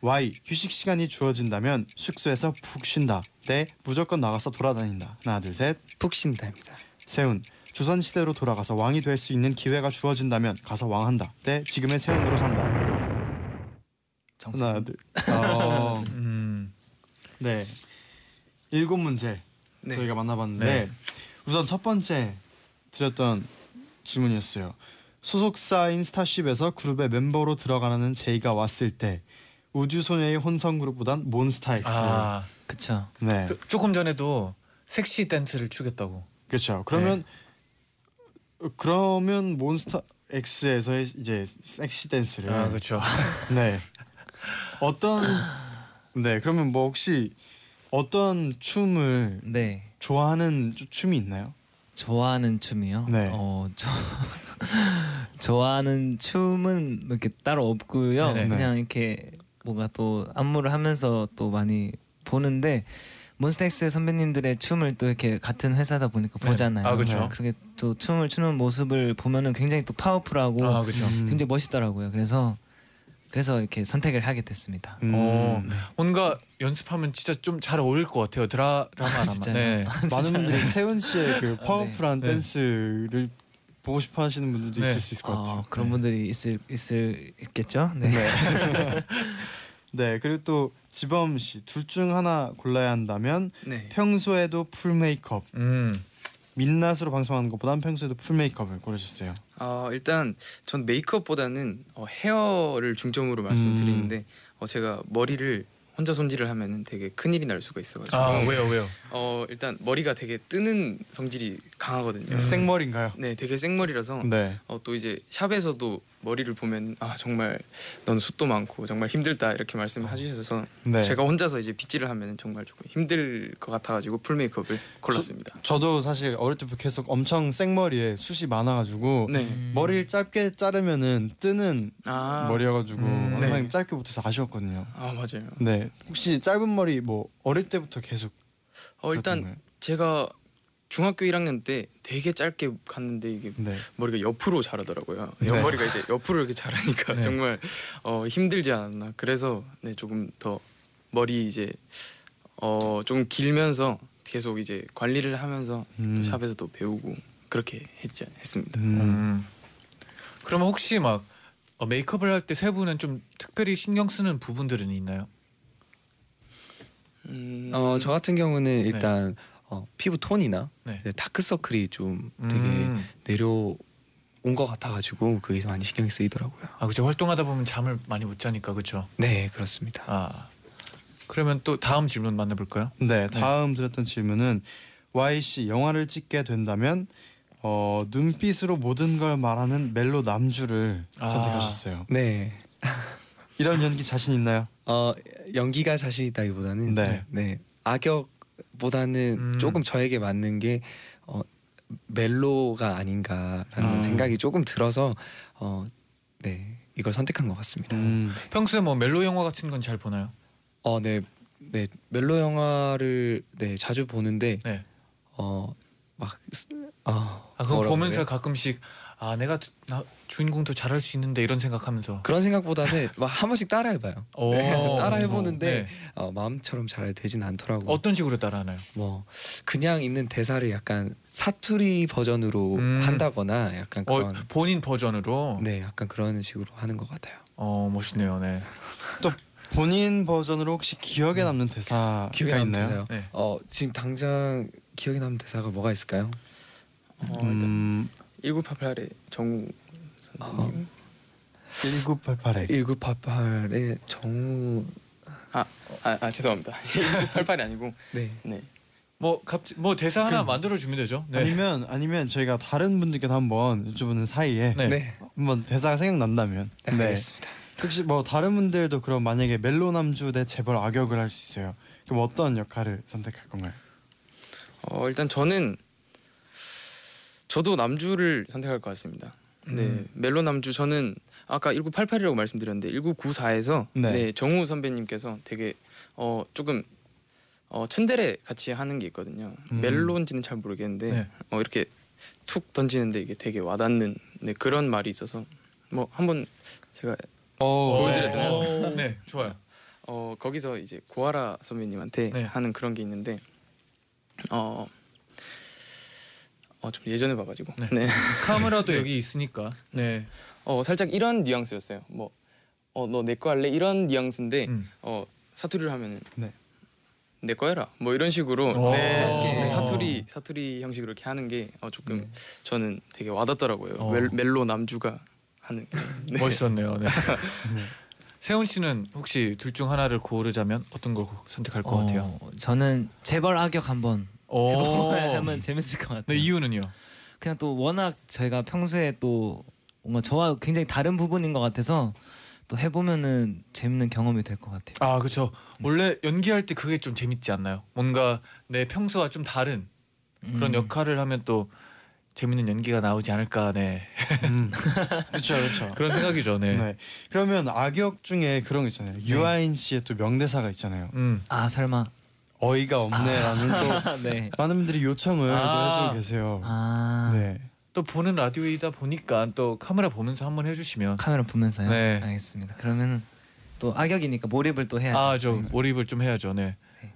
Y 휴식 시간이 주어진다면 숙소에서 푹 쉰다. 대 무조건 나가서 돌아다닌다. 하나 둘 셋. 푹 쉰다입니다. 세훈 조선 시대로 돌아가서 왕이 될 수 있는 기회가 주어진다면 가서 왕한다. 대 지금의 세훈으로 산다. 하나 둘. 어, 음. 네. 일곱 문제 네. 저희가 만나봤는데 네. 우선 첫 번째 드렸던 질문이었어요. 소속사인 스타쉽에서 그룹의 멤버로 들어가라는 제의가 왔을 때 우주소녀의 혼성 그룹보단 몬스타엑스. 아, 그쵸. 네, 그, 조금 전에도 섹시 댄스를 추겠다고. 그렇죠. 그러면 그러면 몬스타 X에서의 이제 섹시 댄스를 아, 그렇죠. 네 어떤 네 그러면 뭐 혹시 어떤 춤을 네. 좋아하는 쭈- 춤이 있나요? 좋아하는 춤이요? 네. 어, 저 좋아하는 춤은 이렇게 따로 없고요. 네네. 그냥 이렇게 뭔가 또 안무를 하면서 또 많이 보는데 몬스타엑스 선배님들의 춤을 또 이렇게 같은 회사다 보니까 네. 보잖아요. 아, 그쵸. 그게 또 춤을 추는 모습을 보면은 굉장히 또 파워풀하고 아, 그렇죠. 음. 굉장히 멋있더라고요. 그래서 그래서 이렇게 선택을 하게 됐습니다. 음, 어, 네. 뭔가 연습하면 진짜 좀 잘 어울릴 것 같아요. 드라마라마. 진짜요? 네. 많은 분들이 세운 씨의 그 파워풀한 네. 댄스를 보고 싶어 하시는 분들도 네. 있을 수 있을 것 같아요. 어, 그런 분들이 있을 있을 있겠죠. 네. 네. 네, 그리고 또 지범 씨 둘 중 하나 골라야 한다면 네. 평소에도 full 메이크업, 음. 민낯으로 방송하는 것보다는 평소에도 full 메이크업을 고르셨어요. 어, 일단 전 메이크업보다는 어, 헤어를 중점으로 말씀드리는데 어, 제가 머리를 혼자 손질을 하면은 되게 큰 일이 날 수가 있어가지고 아 왜요 왜요? 어 일단 머리가 되게 뜨는 성질이 강하거든요. 음. 생머리인가요? 네, 되게 생머리라서 네. 어, 또 이제 샵에서도 머리를 보면 아 정말 넌 숱도 많고 정말 힘들다 이렇게 말씀을 해주셔서 네. 제가 혼자서 이제 빗질을 하면 정말 조금 힘들 것 같아가지고 풀 메이크업을 골랐습니다. 저 도 사실 어릴 때부터 계속 엄청 생머리에 숱이 많아가지고 네. 머리를 짧게 자르면은 뜨는 아 머리여가지고 음. 항상 네. 짧게 못해서 아쉬웠거든요. 아 맞아요. 네. 혹시 짧은 머리 뭐 어릴 때부터 계속 어 일단 그렇던가요? 제가 중학교 1학년 때 되게 짧게 갔는데 이게 네. 머리가 옆으로 자라더라고요. 네. 옆머리가 이제 옆으로 이렇게 자라니까 네. 정말 어, 힘들지 않았나. 그래서 네 조금 더 머리 이제 어 좀 길면서 계속 이제 관리를 하면서 음. 또 샵에서도 배우고 그렇게 했지 했습니다. 음. 음. 그러면 혹시 막 어, 메이크업을 할 때 세 분은 좀 특별히 신경 쓰는 부분들은 있나요? 음, 어, 저 같은 경우는 일단 어, 피부 톤이나 네. 다크서클이 좀 되게 음. 내려온 것 같아가지고 그게 많이 신경이 쓰이더라고요. 아 그죠 활동하다 보면 잠을 많이 못 자니까 그렇죠. 네 그렇습니다. 아 그러면 또 다음 질문 만나볼까요? 네. 다음 드렸던 질문은 Y 씨 영화를 찍게 된다면 어, 눈빛으로 모든 걸 말하는 멜로 남주를 아. 선택하셨어요. 네. 이런 연기 자신 있나요? 어 연기가 자신 있다기보다는 네. 네, 악역보다는 음. 조금 저에게 맞는 게 어, 멜로가 아닌가라는 음. 생각이 조금 들어서 어, 네 이걸 선택한 것 같습니다. 음. 평소에 뭐 멜로 영화 같은 건 잘 보나요? 어, 네, 네 멜로 영화를 네 자주 보는데 네. 어막 어, 아 그거 뭐라고 보면서 그래요? 가끔씩 아 내가 나 주인공도 잘할 수 있는데 이런 생각하면서 그런 생각보다는 막 한 번씩 따라해봐요. 오. 네, 따라해보는데 네. 어, 마음처럼 잘 되진 않더라고요. 어떤 식으로 따라하나요? 뭐 그냥 있는 대사를 약간 사투리 버전으로 음. 한다거나 약간 어, 그런 본인 버전으로 네 약간 그런 식으로 하는 것 같아요. 어 멋있네요. 네. 본인 버전으로 혹시 기억에 남는 대사가 기억에 남는 있나요? 대사요. 네. 어 지금 당장 기억에 남는 대사가 뭐가 있을까요? 어, 일단 음, 1988의 정우 선생님. 1988에 1988의 정우 아, 아 죄송합니다. 1988이 아니고 네 네. 뭐 갑자기 뭐 대사 하나 그럼- 만들어 주면 되죠. 네. 아니면 아니면 저희가 다른 분들께도 한번 여쭤보는 사이에 네. 네, 한번 대사가 생각난다면 네, 알겠습니다. 혹시 뭐 다른 분들도 그럼 만약에 멜로 남주 대 재벌 악역을 할 수 있어요. 그럼 어떤 역할을 선택할 건가요? 어 일단 저는 저도 남주를 선택할 것 같습니다. 네 음. 멜로 남주 저는 아까 1988이라고 말씀드렸는데 1994에서 네. 네. 정우 선배님께서 되게 어 조금 어 츤데레 같이 하는 게 있거든요. 음. 멜로인지는 잘 모르겠는데 네. 어 이렇게 툭 던지는데 이게 되게 와닿는 네, 그런 말이 있어서 뭐 한번 제가 어, 보여드려도 되나요? 어, 네, 좋아요. 어 거기서 이제 고아라 선배님한테 네. 하는 그런 게 있는데 어. 어 좀 예전에 봐가지고 네. 네. 카메라도 여기 있으니까. 네. 어 살짝 이런 뉘앙스였어요. 뭐 어 너 내 거 할래 이런 뉘앙스인데 음. 어 사투리를 하면은 네. 내 거 해라 뭐 이런 식으로 오. 네, 짧게. 네, 사투리 사투리 형식으로 이렇게 하는 게 어, 조금 네. 저는 되게 와닿더라고요. 어. 멜, 멜로 남주가 하는 네. 멋있었네요. 네. 네. 세훈 씨는 혹시 둘 중 하나를 고르자면 어떤 걸 선택할 것 같아요? 어, 저는 재벌 악역 한번 오. 해보면 재밌을 것 같아요. 네 이유는요? 그냥 또 워낙 저희가 평소에 또 뭔가 저와 굉장히 다른 부분인 것 같아서 또 해보면은 재밌는 경험이 될 것 같아요. 아 그렇죠. 원래 연기할 때 그게 좀 재밌지 않나요? 뭔가 내 평소와 좀 다른 그런 음. 역할을 하면 또 재밌는 연기가 나오지 않을까. 네. 음. 그렇죠, 그렇죠. 그런 생각이죠. 네. 네. 그러면 악역 중에 그런 거 있잖아요. 유아인 씨의 또 명대사가 있잖아요. 음. 아 설마. 어이가 없네라는 또 네. 많은 분들이 요청을 아. 또 해주고 계세요. 아 네. 또 보는 라디오이다 보니까 또 카메라 보면서 한번 해주시면 카메라 보면서요. 네. 알겠습니다. 그러면은 또 악역이니까 몰입을 또 해야죠. 아 저. 몰입을 좀 해야죠. 네. 네.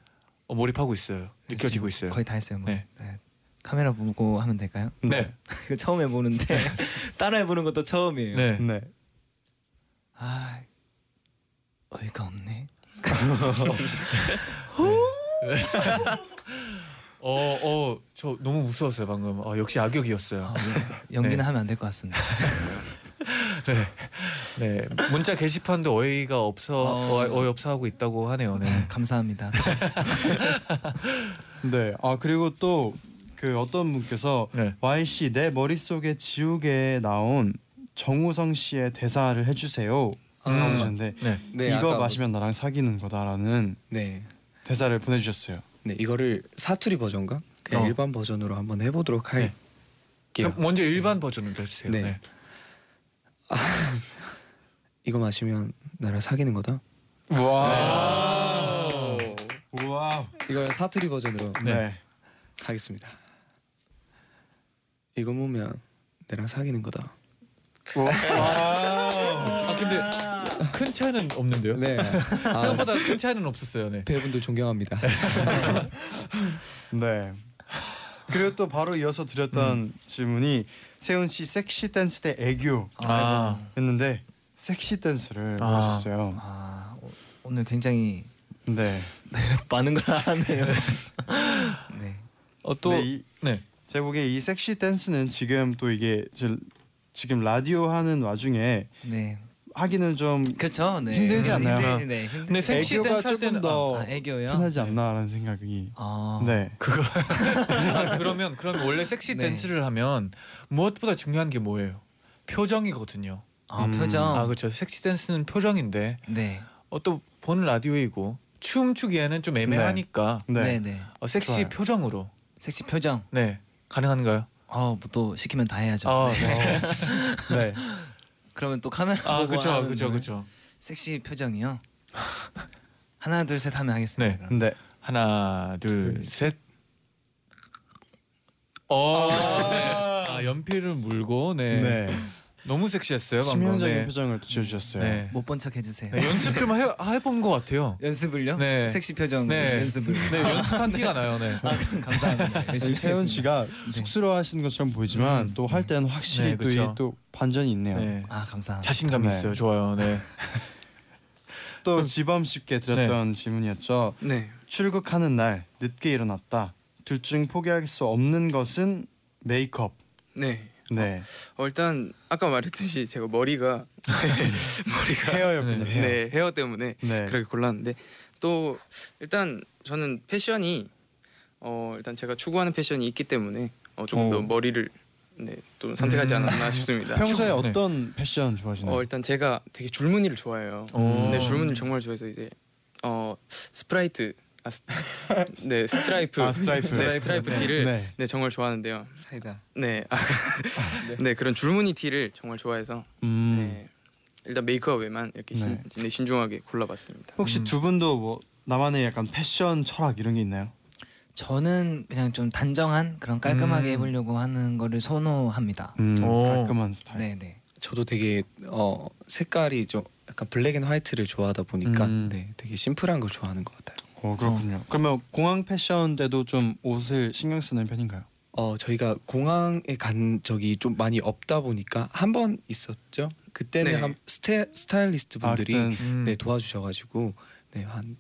어, 몰입하고 있어요. 느껴지고 있어요. 거의 다 했어요. 뭐. 네. 네. 카메라 보고 하면 될까요? 네. 이거 처음 해보는데 따라 해보는 것도 처음이에요. 네. 네. 아 어이가 없네. 어, 어, 저 너무 무서웠어요 방금. 아, 역시 악역이었어요. 아, 예. 연기는 네. 하면 안 될 것 같습니다. 네. 네. 문자 게시판도 어이가 없어 어. 어, 어 이 없어 하고 있다고 하네요. 네. 감사합니다. 네. 아 그리고 또 그 어떤 분께서 네. Y 씨내 머릿속에 지우개에 나온 정우성 씨의 대사를 해주세요. 아, 음. 네. 네, 이거 아까 마시면 나랑 사귀는 거다라는 네, 대사를 보내주셨어요. 네 이거를 사투리 버전과 그냥 어. 일반 버전으로 한번 해보도록 할게요. 그럼 먼저 일반 버전으로 해주세요. 네. 네. 이거 마시면 나랑 사귀는 거다. 와. 우와. 이걸 사투리 버전으로 네. 하겠습니다. 이거 보면 나랑 사귀는 거다. 아 근데 큰 차이는 없는데요? 네. 아, 생각보다 큰 차이는 없었어요. 네. 배우분들 존경합니다. 네. 그리고 또 바로 이어서 드렸던 음. 질문이 세운 씨 섹시 댄스 대 애교 아. 했는데 섹시 댄스를 아. 보여줬어요. 아, 오- 오늘 굉장히 네. 많은 걸 하네요. 네. 어 또 네, 이, 네. 제가 보기에 이 섹시 댄스는 지금 또 이게 저- 지금 라디오 하는 와중에 네. 하기는 좀 그렇죠. 네. 힘들지 않나요? 힘들, 네. 힘들. 근데 섹시 애교가 댄스 할 조금 때는 더 아, 애교요. 편하지 않나라는 생각이. 아. 네. 아, 그러면 그러면 원래 섹시 네. 댄스를 하면 무엇보다 중요한 게 뭐예요? 표정이거든요. 아, 음. 표정. 아 그렇죠. 섹시 댄스는 표정인데 네. 어, 또 보는 라디오이고 춤 추기에는 좀 애매하니까 네, 네. 네. 어, 섹시 좋아요. 표정으로 섹시 표정. 네 가능한가요? 어, 뭐또 시키면 다 해야죠. 아, 네. 네. 그러면 또 카메라 아 보고 그렇죠, 하는 그렇죠? 그렇죠. 섹시 표정이요. 하나 둘 셋 하면 하겠습니다. 네. 네. 하나, 둘, 셋. 어, 네. 아 연필을 물고 네. 네. 너무 섹시했어요. 방금. 치명적인 네. 표정을 또 지어주셨어요. 네. 못 본 척 해주세요. 네, 연습 좀 해, 해본 것 같아요. 연습을요? 네. 섹시 표정 네. 연습을. 네, 연습한 티가 나요. 네. 아, 감사합니다. 열심히 세훈. 씨가 쑥스러워하시는 것처럼 보이지만 음. 또할 때는 확실히 네, 또, 그쵸. 이, 또 반전이 있네요. 네. 아, 감사합니다. 자신감 네. 있어요. 좋아요. 네. 또 지범 씨께 드렸던 질문이었죠. 네. 출국하는 날 늦게 일어났다. 둘 중 포기할 수 없는 것은 메이크업. 네. 네. 어, 일단 아까 말했듯이 제가 머리가 머리가 헤어였군요. 헤어. 네 헤어 때문에 네. 그렇게 골랐는데 또 일단 저는 패션이 어 일단 제가 추구하는 패션이 있기 때문에 어, 조금 더 어. 머리를 네 좀 선택하지 음. 않았나 싶습니다. 평소에 네. 어떤 패션 좋아하시나요? 어 일단 제가 되게 줄무늬를 좋아해요. 오. 네 줄무늬를 정말 좋아해서 이제 어 스프라이트 아, 스, 네 스트라이프 아, 스트라이프. 네, 스트라이프 티를 네. 네. 정말 좋아하는데요. 사이다. 네, 아, 네 그런 줄무늬 티를 정말 좋아해서 음. 네 일단 메이크업에만 이렇게 신, 네, 신중하게 골라봤습니다. 혹시 음. 두 분도 뭐 나만의 약간 패션 철학 이런 게 있나요? 저는 그냥 좀 단정한 그런 깔끔하게 음. 해보려고 하는 거를 선호합니다. 음, 오. 깔끔한 스타일. 네, 네. 저도 되게 어 색깔이 좀 약간 black and white를 좋아하다 보니까 음. 네, 되게 심플한 걸 좋아하는 것 같아요. 어 그렇군요. 그러면 공항 패션 때도 좀 옷을 신경 쓰는 편인가요? 어 저희가 공항에 간 적이 좀 많이 없다 보니까 한 번 있었죠. 그때는 네. 한 스테, 스타일리스트 분들이 아, 음. 네 도와주셔가지고 네한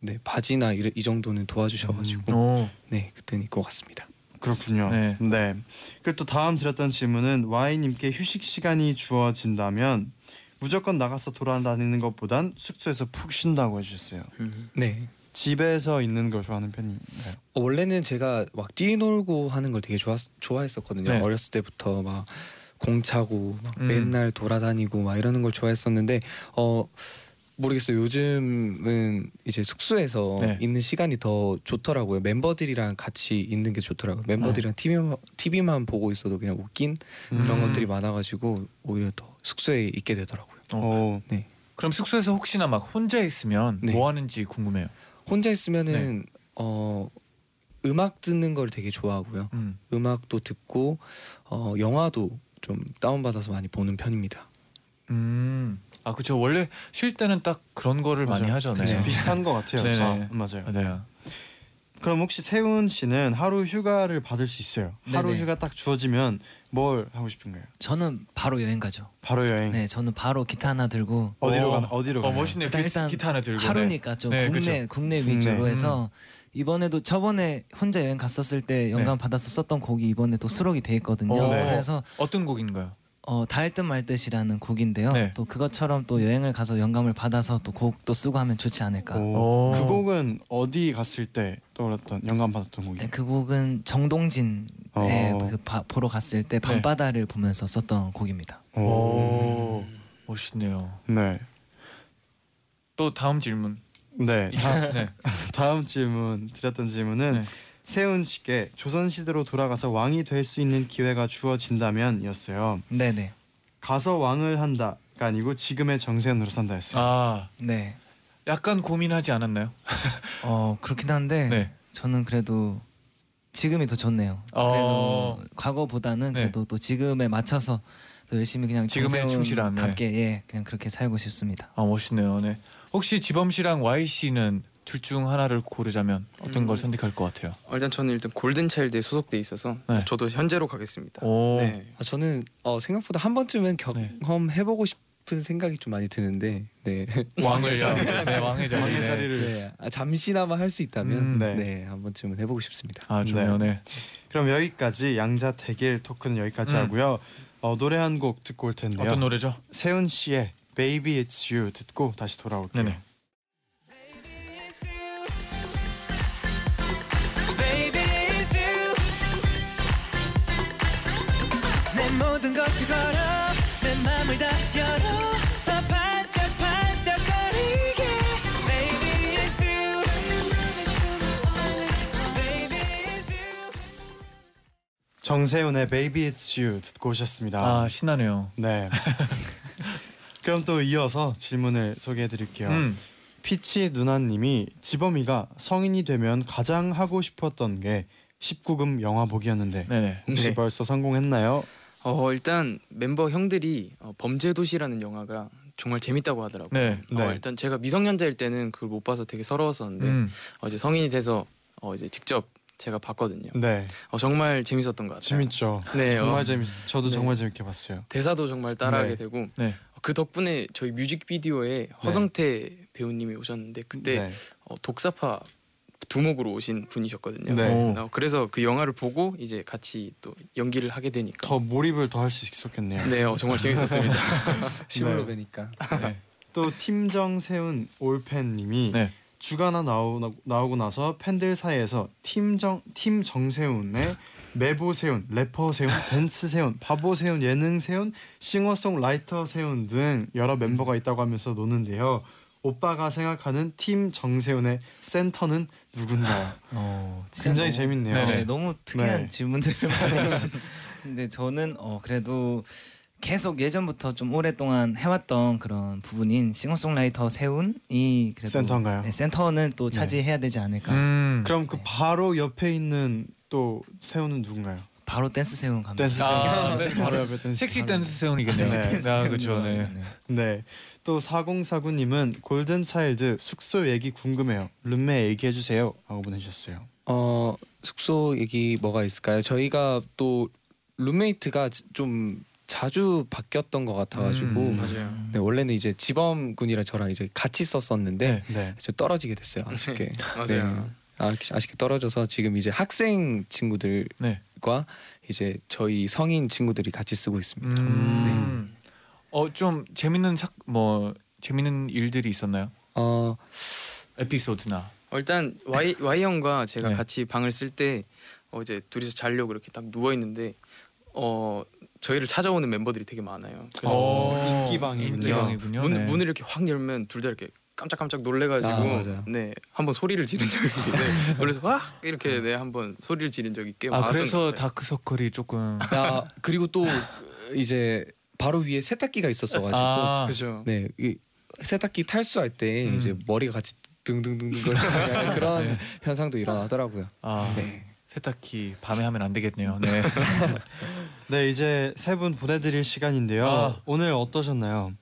네, 바지나 이, 이 정도는 도와주셔가지고 오. 네 그때는 입고 갔습니다. 그렇군요. 네. 네. 그리고 또 다음 드렸던 질문은 Y님께 휴식 시간이 주어진다면 무조건 나가서 돌아다니는 것보단 숙소에서 푹 쉰다고 해주셨어요. 네 집에서 있는 걸 좋아하는 편인가요? 어, 원래는 제가 막 뛰놀고 하는 걸 되게 좋아 좋아했었거든요. 네. 어렸을 때부터 막 공차고 막 음. 맨날 돌아다니고 막 이러는 걸 좋아했었는데 어 모르겠어요. 요즘은 이제 숙소에서 네. 있는 시간이 더 좋더라고요. 멤버들이랑 같이 있는 게 좋더라고요. 멤버들이랑 TV만, TV만 보고 있어도 그냥 웃긴 그런 음. 것들이 많아가지고 오히려 더 숙소에 있게 되더라고요. 어. 그럼 숙소에서 혹시나 막 혼자 있으면 네. 뭐 하는지 궁금해요. 혼자 네. 있으면은 어 음악 듣는 걸 되게 좋아하고요. 음. 음악도 듣고 어, 영화도 좀 다운 받아서 많이 보는 편입니다. 음. 아 그렇죠. 원래 쉴 때는 딱 그런 거를 많이 맞아요. 하죠. 그쵸. 네. 비슷한 것 같아요. 네네. 자, 맞아요. 맞아요. 그럼 혹시 세훈 씨는 하루 휴가를 받을 수 있어요. 하루 네네. 휴가 딱 주어지면 뭘 하고 싶은가요? 저는 바로 여행 가죠. 바로 여행. 네, 저는 바로 기타 하나 들고 어디로 어. 가나? 어디로 어 가나요? 멋있네요. 일단- 기, 일단 기타 하나 들고. 네. 하루니까 좀 네, 국내 국내 국내. 위주로 음. 해서 이번에도 저번에 혼자 여행 갔었을 때 영감 받아서 썼던 곡이 이번에 또 수록이 돼 있거든요. 어. 그래서 어떤 곡인가요? 어, 닿을 듯 말 듯이라는 곡인데요. 네. 또 그것처럼 또 여행을 가서 영감을 받아서 또 곡도 쓰고 하면 좋지 않을까. 오, 오. 그 곡은 어디 갔을 때 떠올랐던 영감 받았던 곡이에요? 네, 그 곡은 정동진에 어. 그 바- 보러 갔을 때 밤바다를 보면서 썼던 곡입니다. 오. 멋있네요. 네. 또 다음 질문. 네. 다, 네. 다음 질문 드렸던 질문은 네. 세훈 씨께 조선 시대로 돌아가서 왕이 될 수 있는 기회가 주어진다면이었어요. 네네. 가서 왕을 한다가 아니고 지금의 정세훈으로 산다였어요. 아, 네. 약간 고민하지 않았나요? 어 그렇긴 한데 네. 저는 그래도 지금이 더 좋네요. 어. 그래도 과거보다는 네. 그래도 또 지금에 맞춰서 또 열심히 그냥 지금에 충실한, 네. 답게 예 그냥 그렇게 살고 싶습니다. 아, 멋있네요. 네. 혹시 지범 씨랑 Y 씨는 둘 중 하나를 고르자면 어떤 음. 걸 선택할 것 같아요? 어, 일단 저는 일단 골든 차일드에 소속돼 있어서 네. 저도 현재로 가겠습니다. 오. 네. 아, 저는 어, 생각보다 한 번쯤은 네. 경험해보고 싶은 생각이 좀 많이 드는데 네. 왕을 네, 왕의 자리. 왕의 네. 자리를 네. 아, 잠시나마 할 수 있다면 음. 네. 네. 한 번쯤은 해보고 싶습니다. 아, 좋네요. 네. 그럼 여기까지 양자 대결 토크는 여기까지 음. 하고요. 어, 노래 한 곡 듣고 올 텐데요. 어떤 노래죠? 세훈 씨의 Baby It's You 듣고 다시 돌아올게요. 네네. 걸어 내 맘을 다 열어 더 반짝반짝거리게 Baby it's you Baby it's you 정세훈의 Baby It's You 듣고 오셨습니다. 아, 신나네요. 네. 그럼 또 이어서 질문을 소개해 드릴게요. 음. 피치 누나님이 지범이가 성인이 되면 가장 하고 싶었던 게 19금 영화 보기였는데 네네. 혹시 네. 벌써 성공했나요? 어 일단 멤버 형들이 어, 범죄도시라는 영화가 정말 재밌다고 하더라고요. 네. 어, 네. 일단 제가 미성년자일 때는 그걸 못 봐서 되게 서러웠었는데 음. 어, 이제 성인이 돼서 어, 이제 직접 제가 봤거든요. 네. 어, 정말 재밌었던 것 같아요. 재밌죠. 네, 정말 어, 재밌. 저도 네. 정말 재밌게 봤어요. 대사도 정말 따라하게 네. 되고 네. 그 덕분에 저희 뮤직비디오에 허성태 배우님이 오셨는데 그때 네. 어, 독사파 두목으로 오신 분이셨거든요. 네. 오. 어, 그래서 그 영화를 보고 이제 같이 또 연기를 하게 되니까 더 몰입을 더 할 수 있었겠네요. 네, 어, 정말 재밌었습니다. 실물로 네. 뵈니까. 네. 또 팀정 세운 올팬님이 네. 주간아 나오, 나오고 나서 팬들 사이에서 팀정 팀 정세운의 메보 세운, 래퍼 세운, 댄스 세운, 바보 세운, 예능 세운, 싱어송라이터 세운 등 여러 멤버가 있다고 하면서 노는데요. 오빠가 생각하는 팀 정세운의 센터는 누군가요? 어, 굉장히 너무- 재밌네요. 네네. 네, 너무 특이한 네. 질문들을 많이 근데 저는 어 그래도 계속 예전부터 좀 오랫동안 해왔던 그런 부분인 싱어송라이터 세운이 그래도 센터인가요? 네, 센터는 또 차지해야 되지 않을까. 음. 그럼 그 바로 옆에 있는 또 세운은 누군가요? 바로 댄스 세운 갑니다. 댄스 아, 세운. 네. 바로 옆에 댄스. 섹시 댄스 세운이겠네요. 네. 아, 그렇죠. 네. 네. 또 4049님은 골든 차일드 숙소 얘기 궁금해요. 룸메 얘기해 주세요. 하고 보내주셨어요. 어 숙소 얘기 뭐가 있을까요? 저희가 또 룸메이트가 좀 자주 바뀌었던 것 같아가지고 음, 맞아요. 네, 원래는 이제 지범 군이랑 저랑 이제 같이 썼었는데 네. 네. 이제 떨어지게 됐어요 아쉽게. 맞아요. 네. 아, 아쉽게 떨어져서 지금 이제 학생 친구들과 네. 이제 저희 성인 친구들이 같이 쓰고 있습니다. 음. 어, 좀 재밌는 삭, 뭐 재밌는 일들이 있었나요? 어 에피소드나. 어, 일단 Y Y 형과 제가 네. 같이 방을 쓸 때 어, 이제 둘이서 자려고 이렇게 딱 누워 있는데 어 저희를 찾아오는 멤버들이 되게 많아요. 그래서 어, 인기방이군요. 인기방이군요. 문, 네. 문을 이렇게 확 열면 둘 다 이렇게 깜짝깜짝 놀래가지고 아. 네 한번 소리를 지른 적이 있는데 놀래서 와 이렇게 네 한번 소리를 지른 적이 꽤 아 많았던 그래서 것 같아요. 다크서클이 조금 야, 그리고 또 이제 바로 위에 세탁기가 있었어가지고 아, 그죠. 네, 이 세탁기 탈수할 때 음. 이제 머리가 같이 등등등등 거리는 그런 네. 현상도 일어나더라고요. 아 네. 세탁기 밤에 하면 안 되겠네요. 네. 네 이제 세 분 보내드릴 시간인데요. 아. 오늘 어떠셨나요?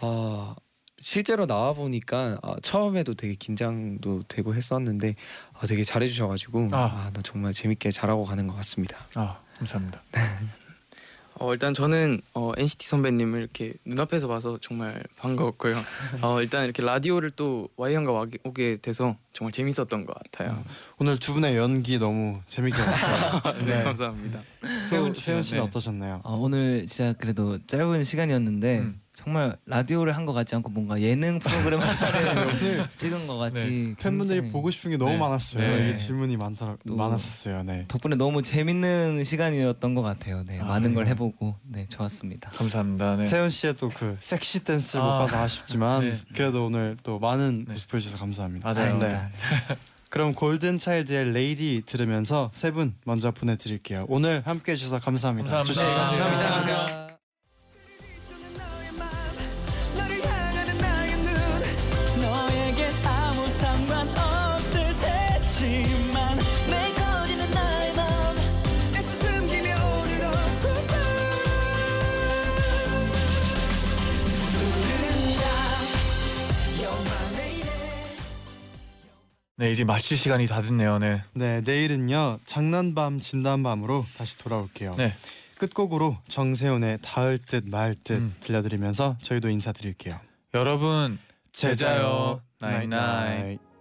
아 실제로 나와 보니까 아, 처음에도 되게 긴장도 되고 했었는데 아, 되게 잘해주셔가지고 아. 아, 나 정말 재밌게 잘하고 가는 것 같습니다. 아 감사합니다. 어, 일단 저는 어, NCT 선배님을 이렇게 눈앞에서 봐서 정말 반가웠고요. 어, 일단 이렇게 라디오를 또 Y 형과 와- 오게 돼서 정말 재밌었던 것 같아요. 오늘 두 분의 연기 너무 재밌게 봤어요. 네, 네. 감사합니다. 세훈 세훈 씨는 네. 어떠셨나요? 어, 오늘 진짜 그래도 짧은 시간이었는데 음. 정말 라디오를 한 것 같지 않고 뭔가 예능 프로그램 하나를 찍은 것 같이 네. 팬분들이 보고 싶은 게 너무 네. 많았어요. 네. 이게 질문이 많더라 또- 많았었어요. 네. 덕분에 너무 재밌는 시간이었던 것 같아요. 네, 아, 많은 걸 네. 해보고 네 좋았습니다. 감사합니다. 네. 세훈 씨의 또 그 섹시 댄스를 아. 못 봐서 아쉽지만 네. 그래도 오늘 또 많은 네. 모습 보여주셔서 감사합니다. 맞아요. 네. 그럼 골든 차일드의 레이디 들으면서 세 분 먼저 보내드릴게요. 오늘 함께해 주셔서 감사합니다. 감사합니다. 가세요. 네, 감사합니다. 네 이제 마칠 시간이 다 됐네요. 네. 네, 내일은요 장난반 진담반으로 다시 돌아올게요. 네. 끝곡으로 정세운의 닿을 듯 말듯 음. 들려드리면서 저희도 인사드릴게요. 여러분 제자요 나잇, 나잇나잇. night.